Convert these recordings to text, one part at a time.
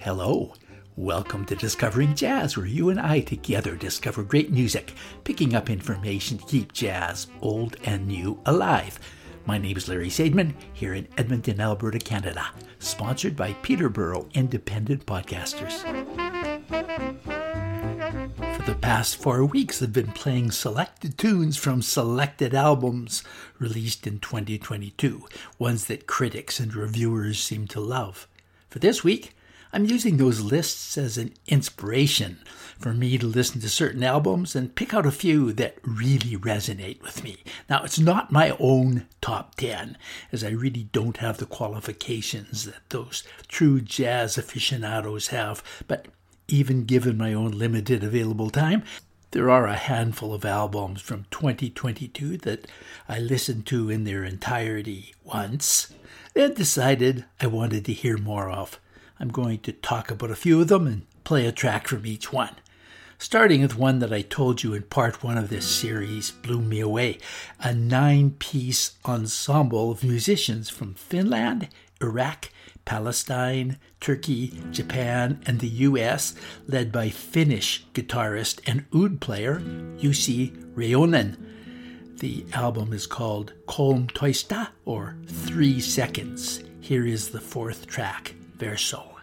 Hello. Welcome to Discovering Jazz, where you and I together discover great music, picking up information to keep jazz, old and new, alive. My name is Larry Sadman, here in Edmonton, Alberta, Canada, sponsored by Peterborough Independent Podcasters. For the past four weeks, I've been playing selected tunes from selected albums released in 2022, ones that critics and reviewers seem to love. For this week, I'm using those lists as an inspiration for me to listen to certain albums and pick out a few that really resonate with me. Now, it's not my own top 10, as I really don't have the qualifications that those true jazz aficionados have, but even given my own limited available time, there are a handful of albums from 2022 that I listened to in their entirety once, and decided I wanted to hear more of. I'm going to talk about a few of them and play a track from each one. Starting with one that I told you in part one of this series blew me away a nine piece ensemble of musicians from Finland, Iraq, Palestine, Turkey, Japan, and the US, led by Finnish guitarist and oud player Jussi Reijonen. The album is called Kolmetoista, or Three Seconds. Here is the fourth track, Verso.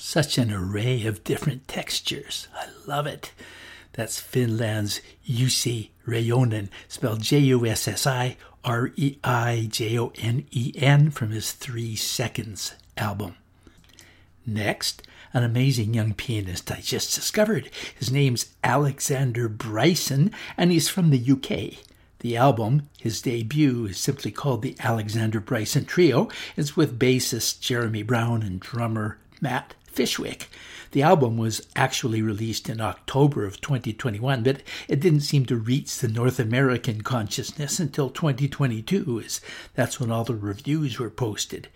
Such an array of different textures. I love it. That's Finland's Jussi Reijonen, spelled J U S S I R E I J O N E N, from his Three Seconds album. Next, an amazing young pianist I just discovered. His name's Alexander Bryson, and he's from the UK. The album, his debut, is simply called the Alexander Bryson Trio. It's with bassist Jeremy Brown and drummer Matt Fishwick. The album was actually released in October of 2021, but it didn't seem to reach the North American consciousness until 2022, as that's when all the reviews were posted.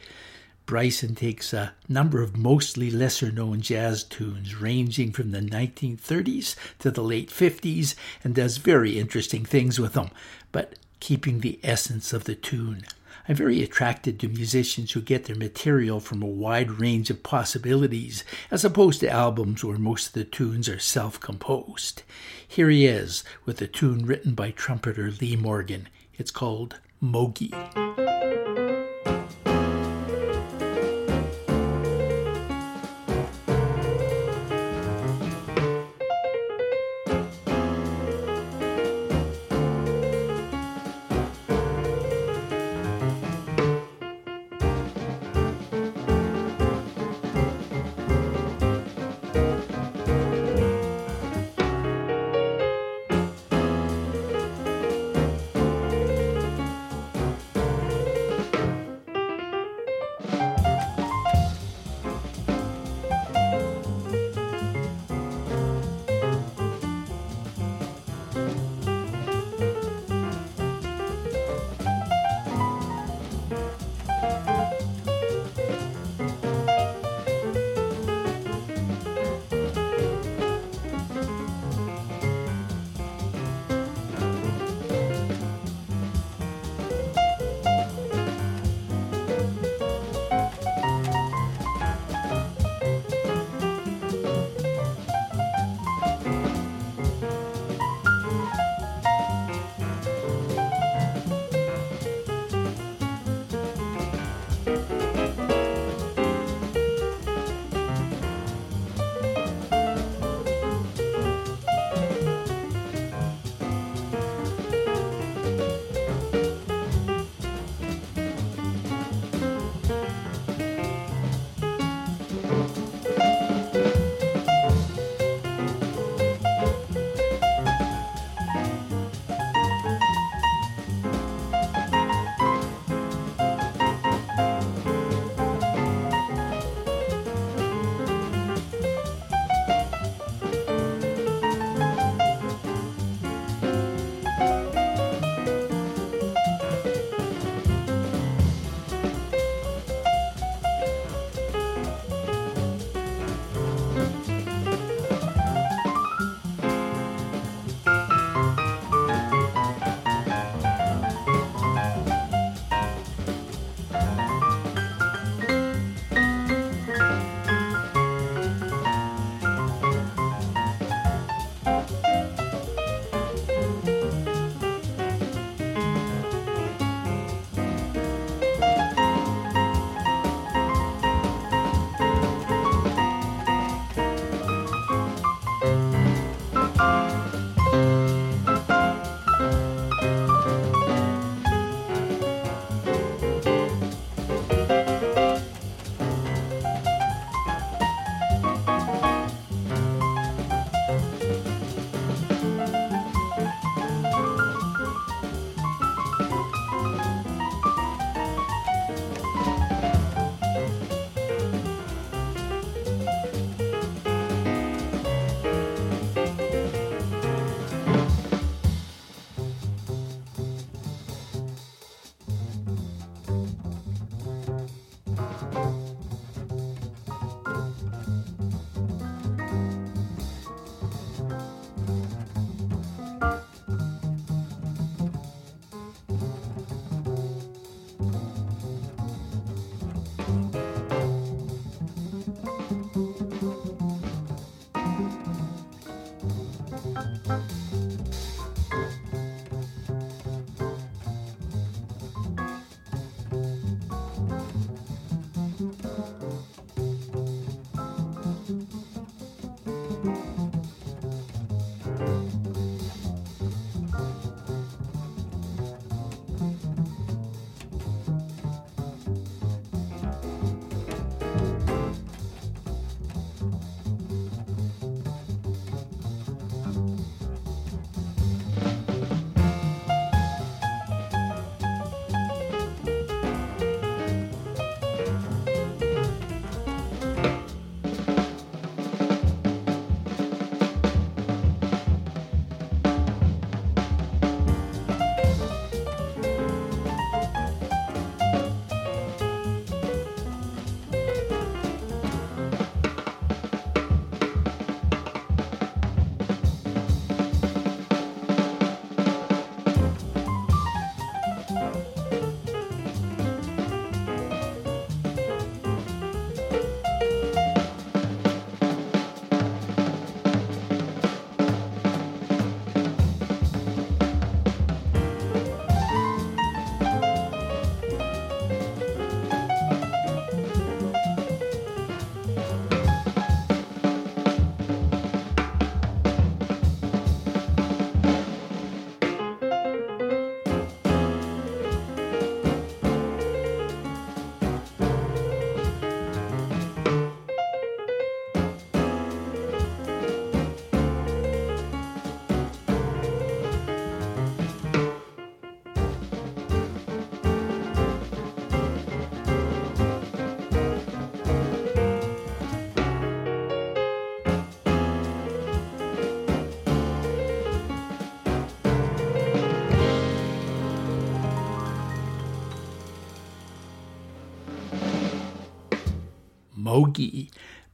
Bryson takes a number of mostly lesser known jazz tunes ranging from the 1930s to the late 50s and does very interesting things with them, but keeping the essence of the tune. I'm very attracted to musicians who get their material from a wide range of possibilities, as opposed to albums where most of the tunes are self composed. Here he is with a tune written by trumpeter Lee Morgan. It's called Mogi.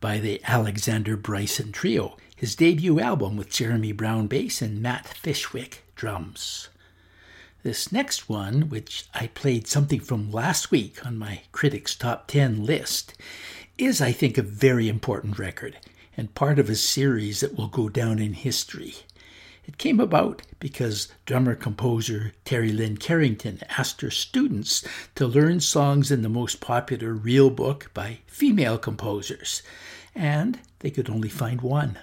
By the Alexander Bryson Trio, his debut album with Jeremy Brown bass and Matt Fishwick drums. This next one, which I played something from last week on my Critics Top 10 list, is, I think, a very important record and part of a series that will go down in history. It came about because drummer composer Terri Lyne Carrington asked her students to learn songs in the most popular real book by female composers, and they could only find one.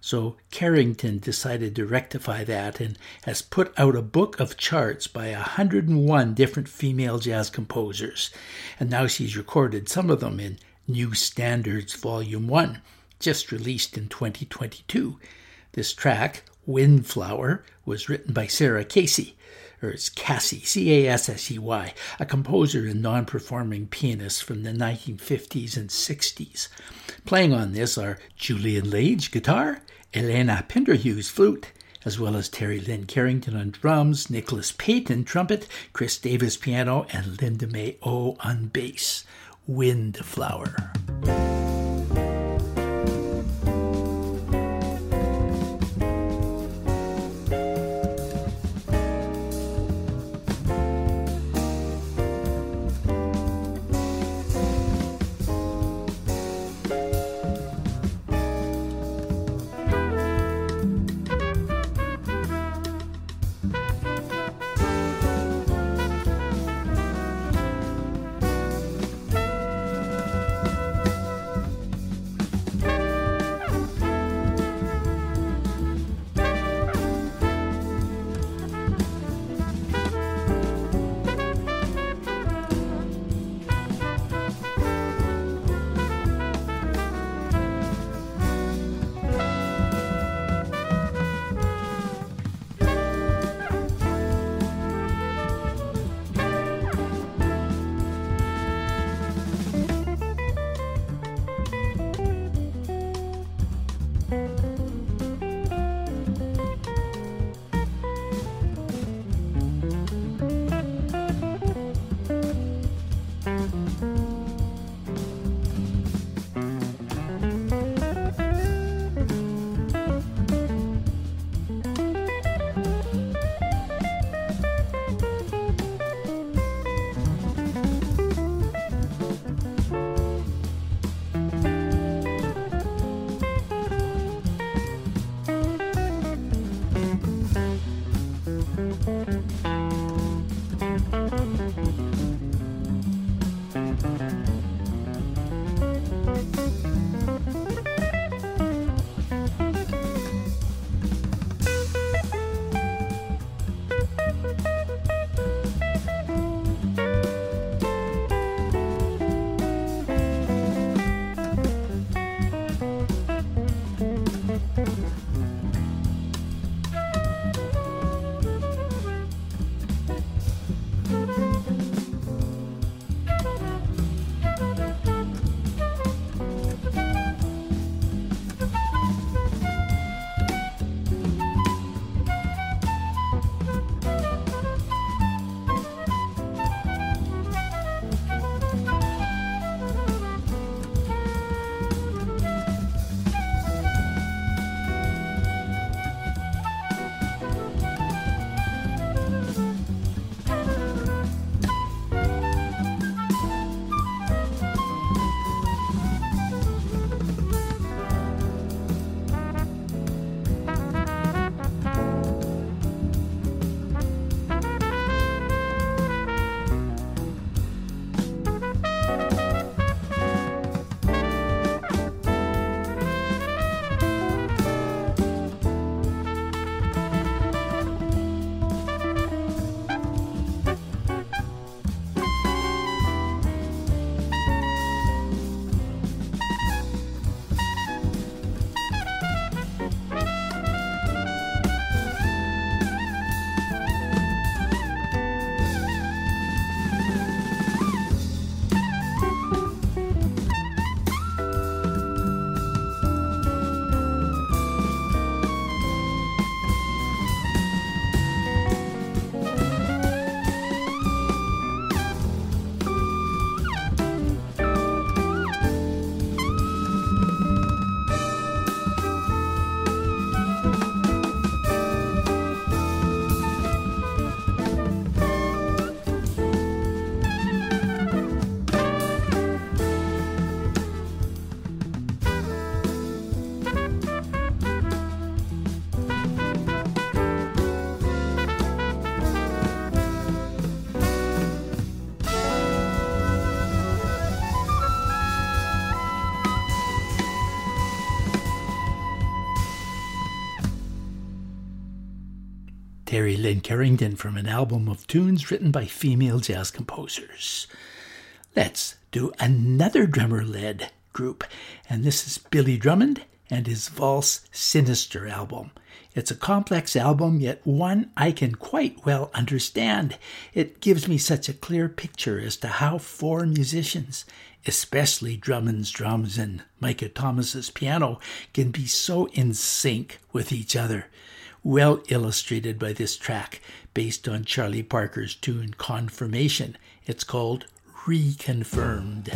So Carrington decided to rectify that and has put out a book of charts by 101 different female jazz composers. And now she's recorded some of them in New Standards Volume 1, just released in 2022. This track, Windflower, was written by Sarah Casey, or it's Cassie, C A S S E Y, a composer and non performing pianist from the 1950s and 60s. Playing on this are Julian Lage, guitar, Elena Pinderhughes, flute, as well as Terri Lyne Carrington on drums, Nicholas Payton, trumpet, Kris Davis, piano, and Linda May O on bass. Windflower. Terri Lyne Carrington from an album of tunes written by female jazz composers. Let's do another drummer led group, and this is Billy Drummond and his Valse Sinister album. It's a complex album, yet one I can quite well understand. It gives me such a clear picture as to how four musicians, especially Drummond's drums and Micah Thomas's piano, can be so in sync with each other. Well illustrated by this track, based on Charlie Parker's tune Confirmation. It's called Reconfirmed.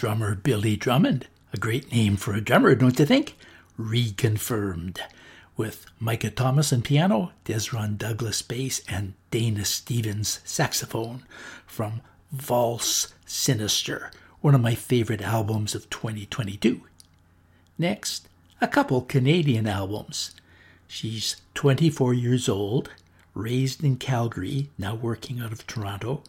Drummer Billy Drummond. A great name for a drummer, don't you think? Reconfirmed. with Micah Thomas on piano, Dezron Douglas bass, and Dayna Stephens saxophone from Valse Sinister, one of my favorite albums of 2022. Next, a couple Canadian albums. She's 24 years old, raised in Calgary, now working out of Toronto.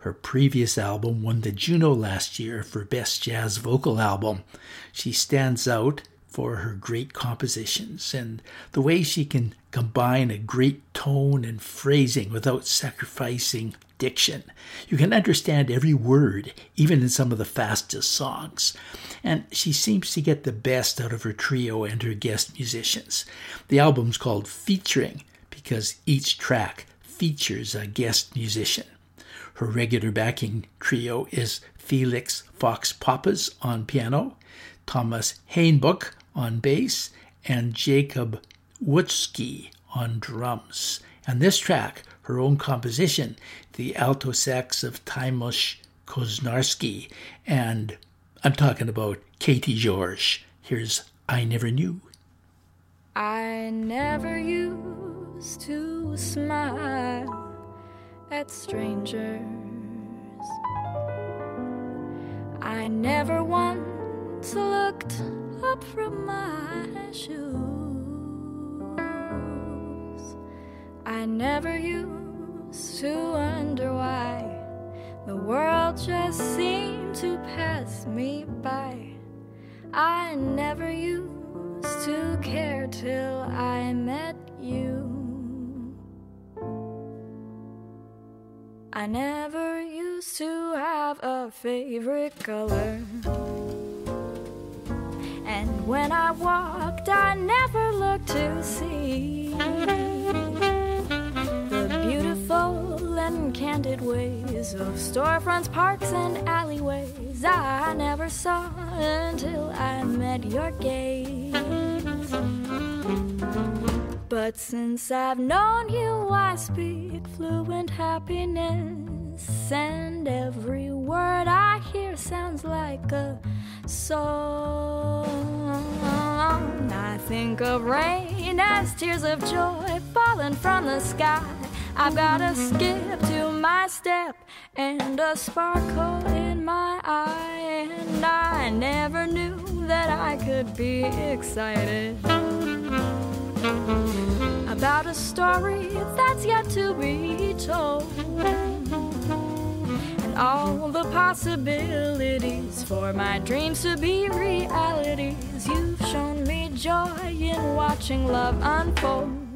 Her previous album won the Juno last year for Best Jazz Vocal Album. She stands out for her great compositions and the way she can combine a great tone and phrasing without sacrificing diction. You can understand every word, even in some of the fastest songs. And she seems to get the best out of her trio and her guest musicians. The album's called Featuring because each track features a guest musician. Her regular backing trio is Felix Fox Pappas on piano, Thomas Hainbuch on bass, and Jacob Wutzke on drums. And this track, her own composition, the alto sax of Timosh Koznarski, and I'm talking about Caity Gyorgy. Here's I Never Knew. I never used to smile at strangers. I never once looked up from my shoes. I never used to wonder why the world just seemed to pass me by. I never used to care till I met you. I never used to have a favorite color. And when I walked, I never looked to see the beautiful and candid ways of storefronts, parks, and alleyways. I never saw until I met your gaze. But since I've known you, I speak fluent happiness, and every word I hear sounds like a song. I think of rain as tears of joy falling from the sky. I've got a skip to my step and a sparkle in my eye, and I never knew that I could be excited about a story that's yet to be told. And all the possibilities for my dreams to be realities. You've shown me joy in watching love unfold.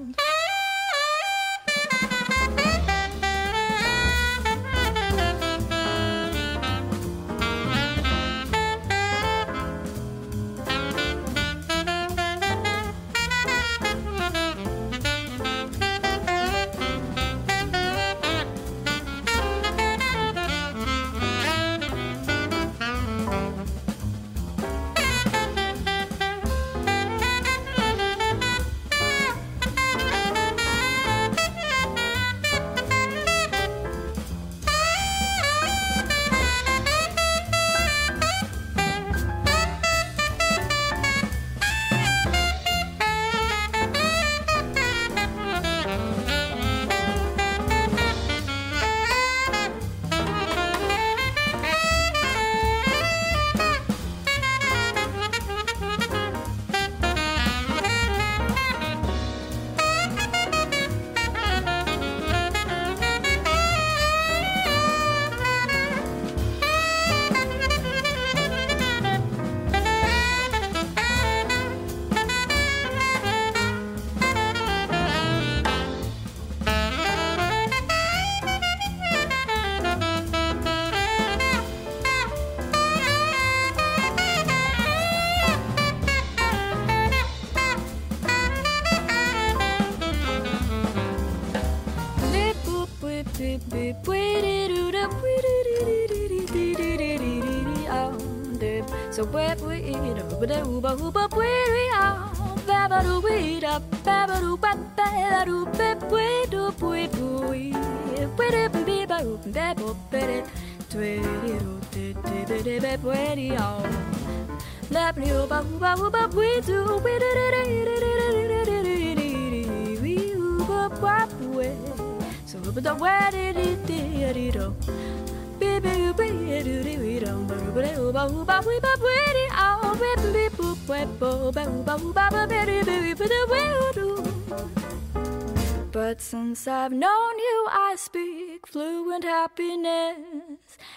But since I've known you, I speak fluent happiness,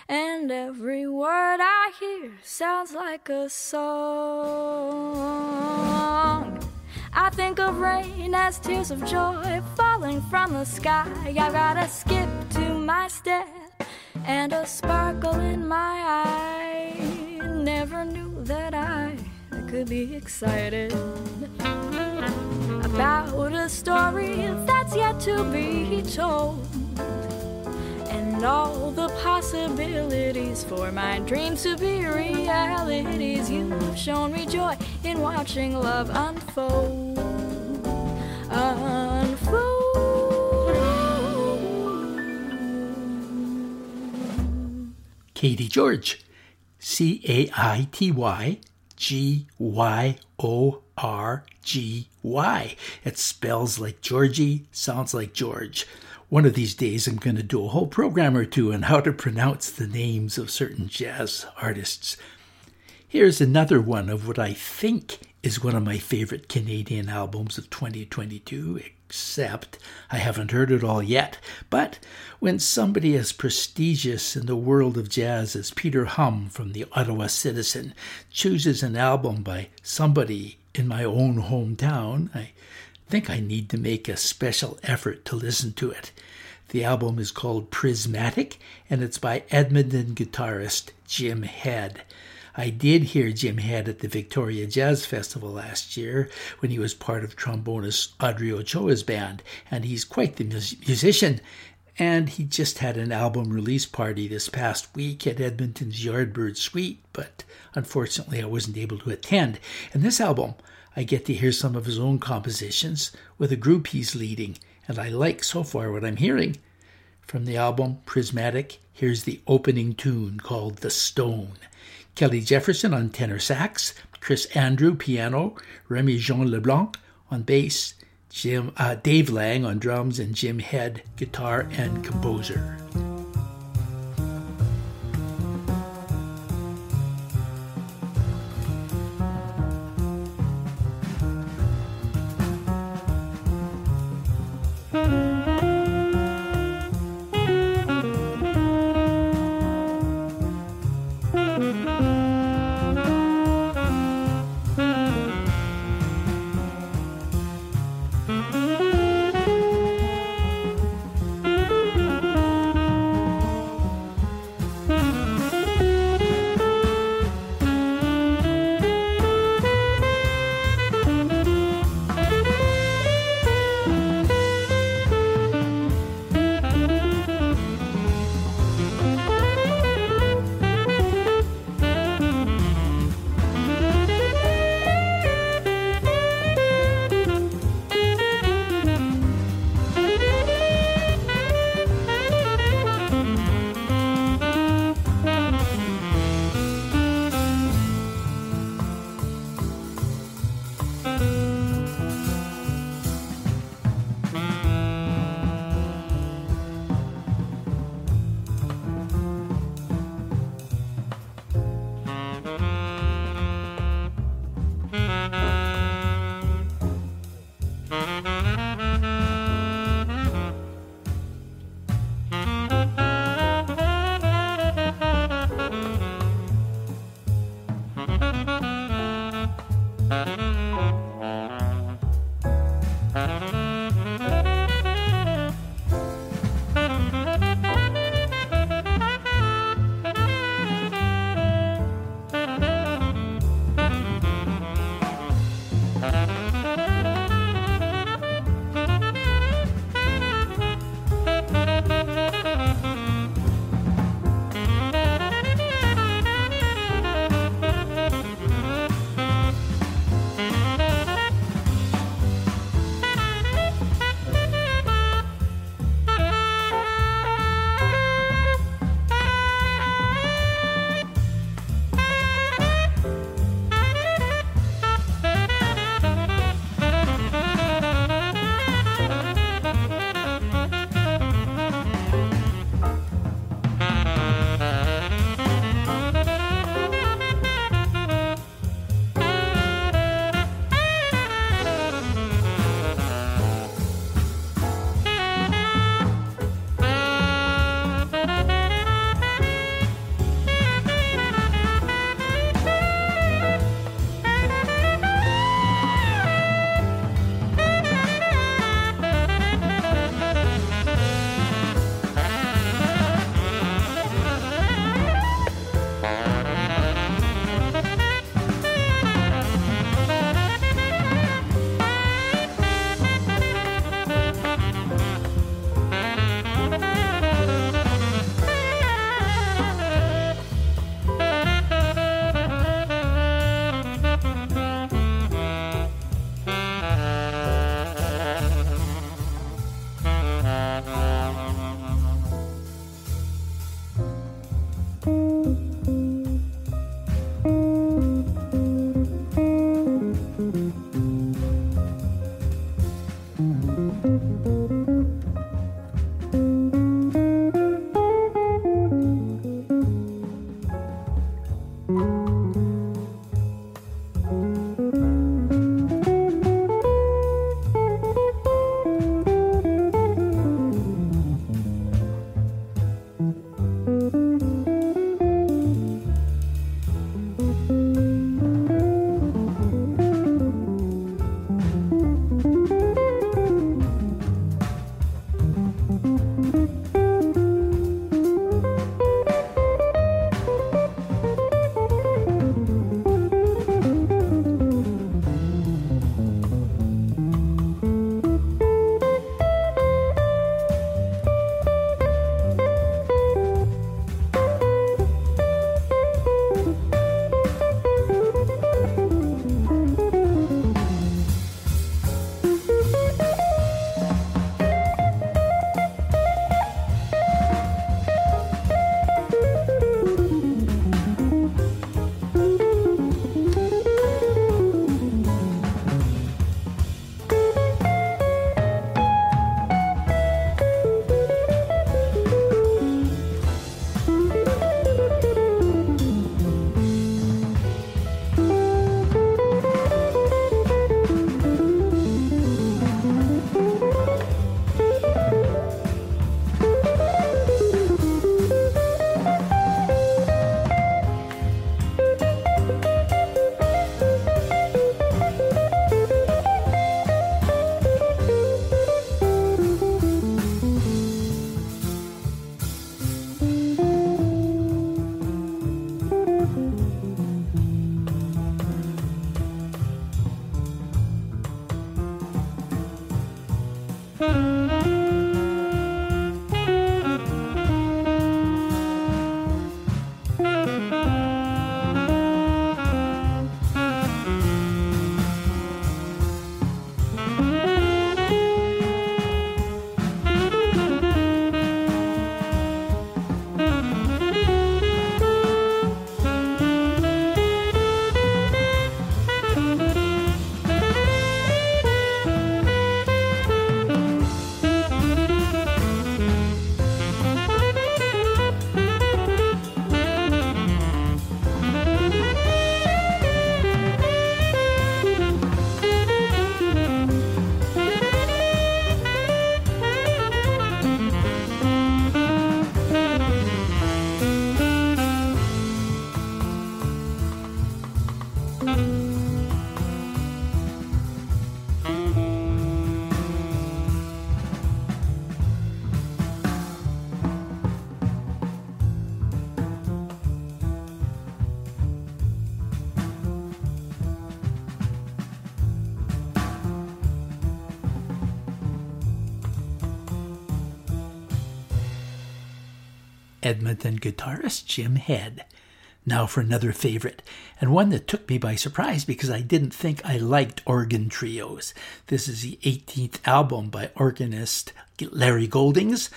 and every word I hear sounds like a song. I think of rain as tears of joy falling from the sky. I've gotta skip to my step and a sparkle in my eye. Never knew that I could be excited about a story that's yet to be told. And all the possibilities for my dreams to be realities. You've shown me joy in watching love unfold. Unfold. Caity Gyorgy, C A I T Y G Y O R G Y. It spells like Georgie, sounds like George. One of these days, I'm going to do a whole program or two on how to pronounce the names of certain jazz artists. Here's another one of what I think is one of my favorite Canadian albums of 2022, except I haven't heard it all yet. But when somebody as prestigious in the world of jazz as Peter Hum from the Ottawa Citizen chooses an album by somebody in my own hometown, I think I need to make a special effort to listen to it. The album is called Prismatic and it's by Edmonton guitarist Jim Head. I did hear Jim Head at the Victoria Jazz Festival last year when he was part of trombonist Audrey Ochoa's band, and he's quite the musician. And he just had an album release party this past week at Edmonton's Yardbird Suite, but unfortunately I wasn't able to attend. And this album, I get to hear some of his own compositions with a group he's leading, and I like so far what I'm hearing. From the album Prismatic, here's the opening tune called The Stone. Kelly Jefferson on tenor sax, Chris Andrew piano, Remy Jean Leblanc on bass, Jim uh, Dave Laing on drums, and Jim Head guitar and composer. Edmonton guitarist Jim Head. Now for another favorite, and one that took me by surprise because I didn't think I liked organ trios. This is the 18th album by organist Larry Goldings,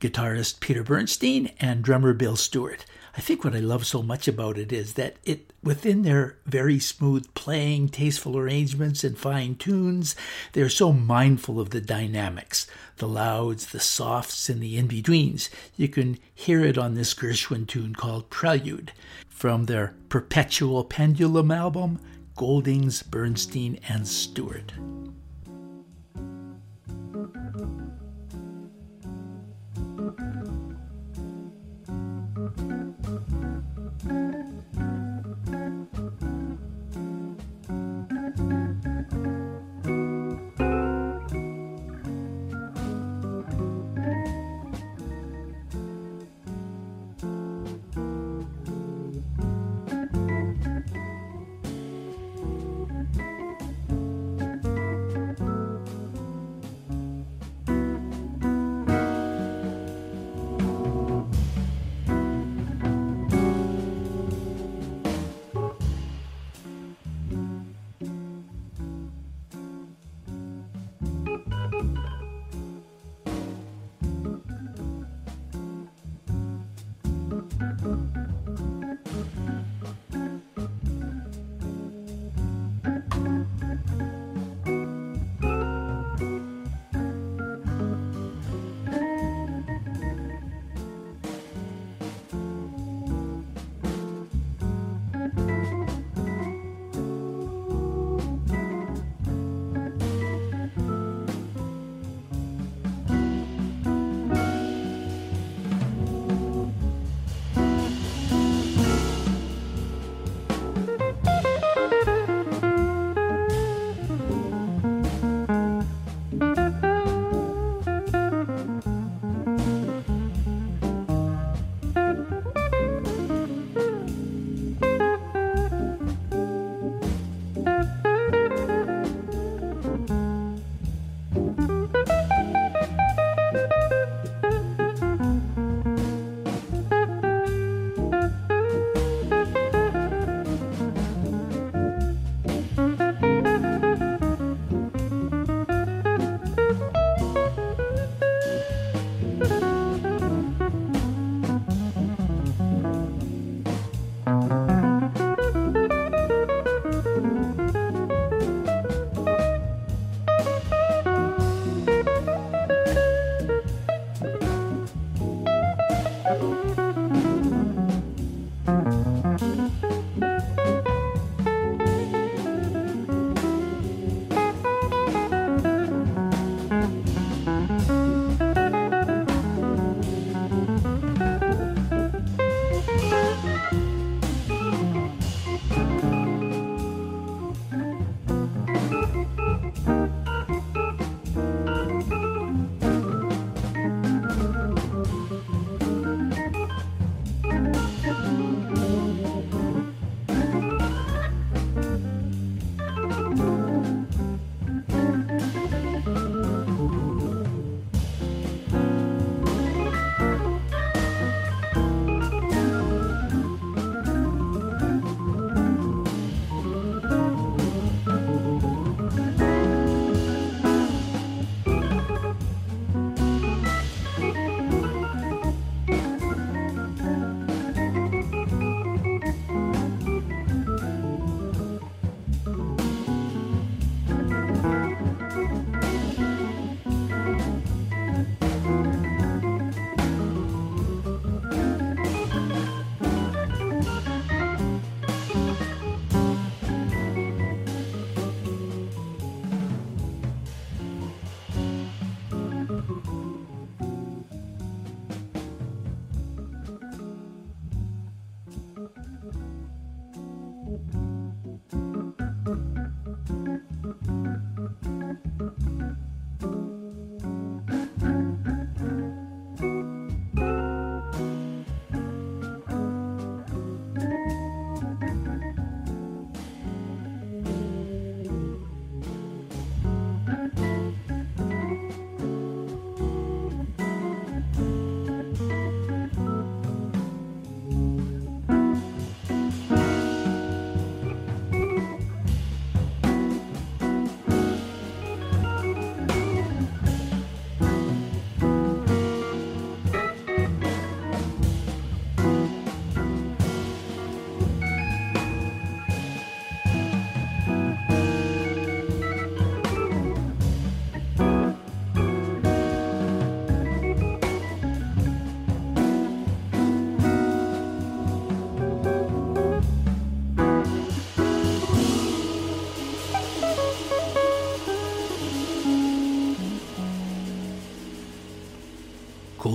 guitarist Peter Bernstein, and drummer Bill Stewart. I think what I love so much about it is that it, within their very smooth playing, tasteful arrangements, and fine tunes, they're so mindful of the dynamics, the louds, the softs, and the in betweens. You can hear it on this Gershwin tune called Prelude from their Perpetual Pendulum album, Goldings, Bernstein, and Stewart. Música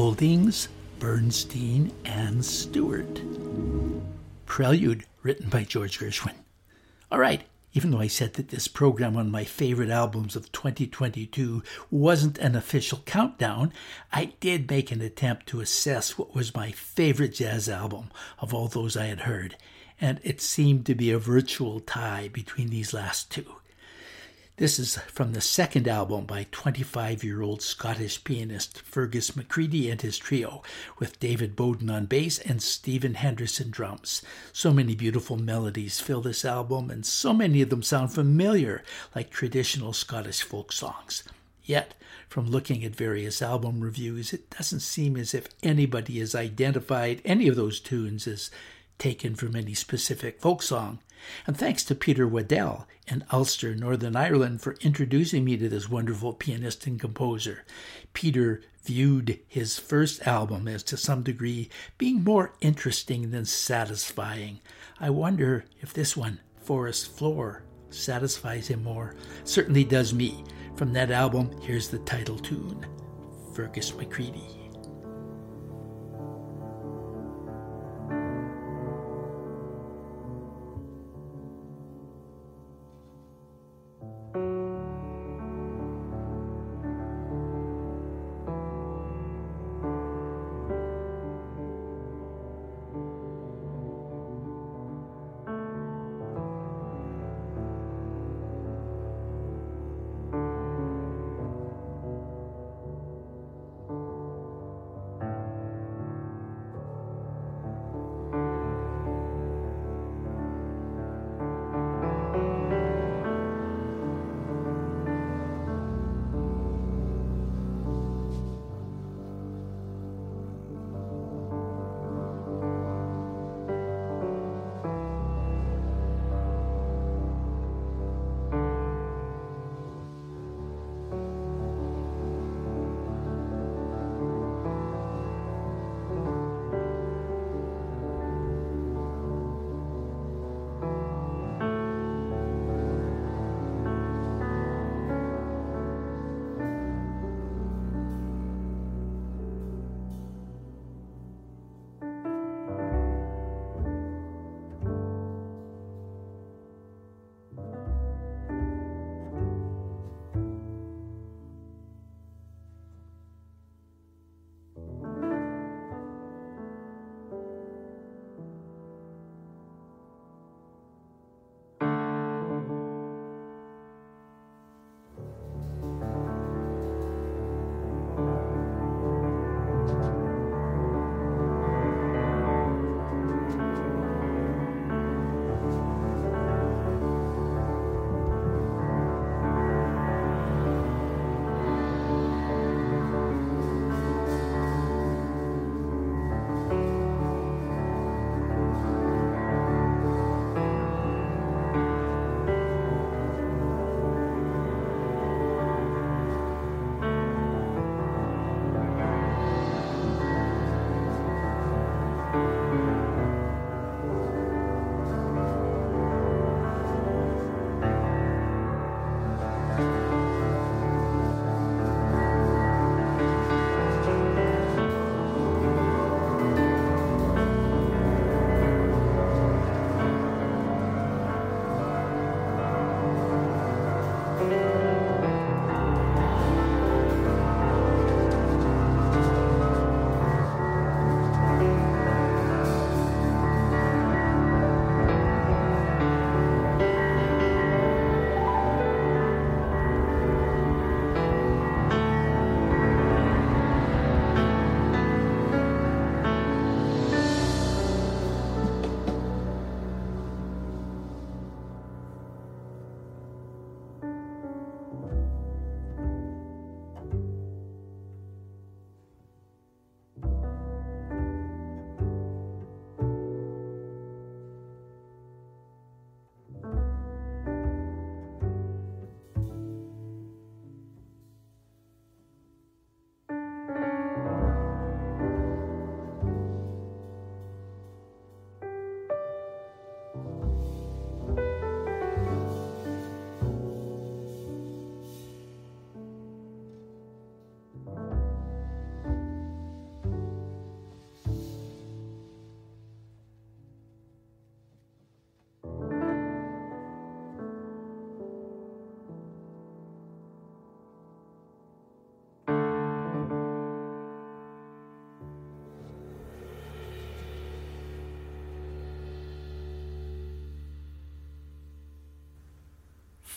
Goldings, Bernstein, and Stewart. Prelude, written by George Gershwin. All right, even though I said that this program on my favorite albums of 2022 wasn't an official countdown, I did make an attempt to assess what was my favorite jazz album of all those I had heard, and it seemed to be a virtual tie between these last two. This is from the second album by 25 year old Scottish pianist Fergus McCreadie and his trio, with David Bowden on bass and Stephen Henderson drums. So many beautiful melodies fill this album, and so many of them sound familiar, like traditional Scottish folk songs. Yet, from looking at various album reviews, it doesn't seem as if anybody has identified any of those tunes as taken from any specific folk song. And thanks to Peter Waddell in Ulster, Northern Ireland, for introducing me to this wonderful pianist and composer. Peter viewed his first album as to some degree being more interesting than satisfying. I wonder if this one, Forest Floor, satisfies him more. Certainly does me. From that album, here's the title tune Fergus McCreadie.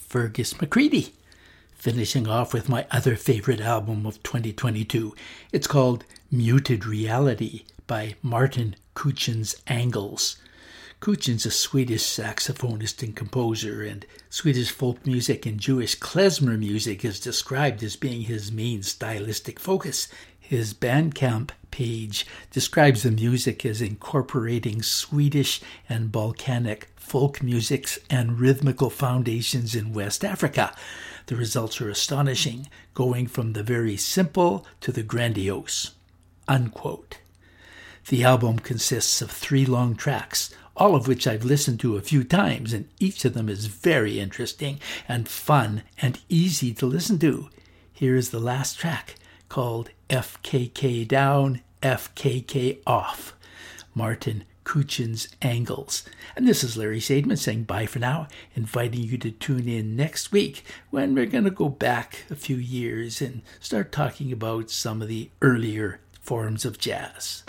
Fergus McCreadie. Finishing off with my other favorite album of 2022. It's called Muted Reality by Martin Kuchens Angels. Kuchen's a Swedish saxophonist and composer, and Swedish folk music and Jewish klezmer music is described as being his main stylistic focus. His Bandcamp page describes the music as incorporating Swedish and Balkanic folk musics and rhythmical foundations in West Africa. The results are astonishing, going from the very simple to the grandiose. Unquote. The album consists of three long tracks, all of which I've listened to a few times, and each of them is very interesting and fun and easy to listen to. Here is the last track called FKK Down, FKK Off. Martin Kuchen's Angles. And this is Larry Sadman saying bye for now, inviting you to tune in next week when we're going to go back a few years and start talking about some of the earlier forms of jazz.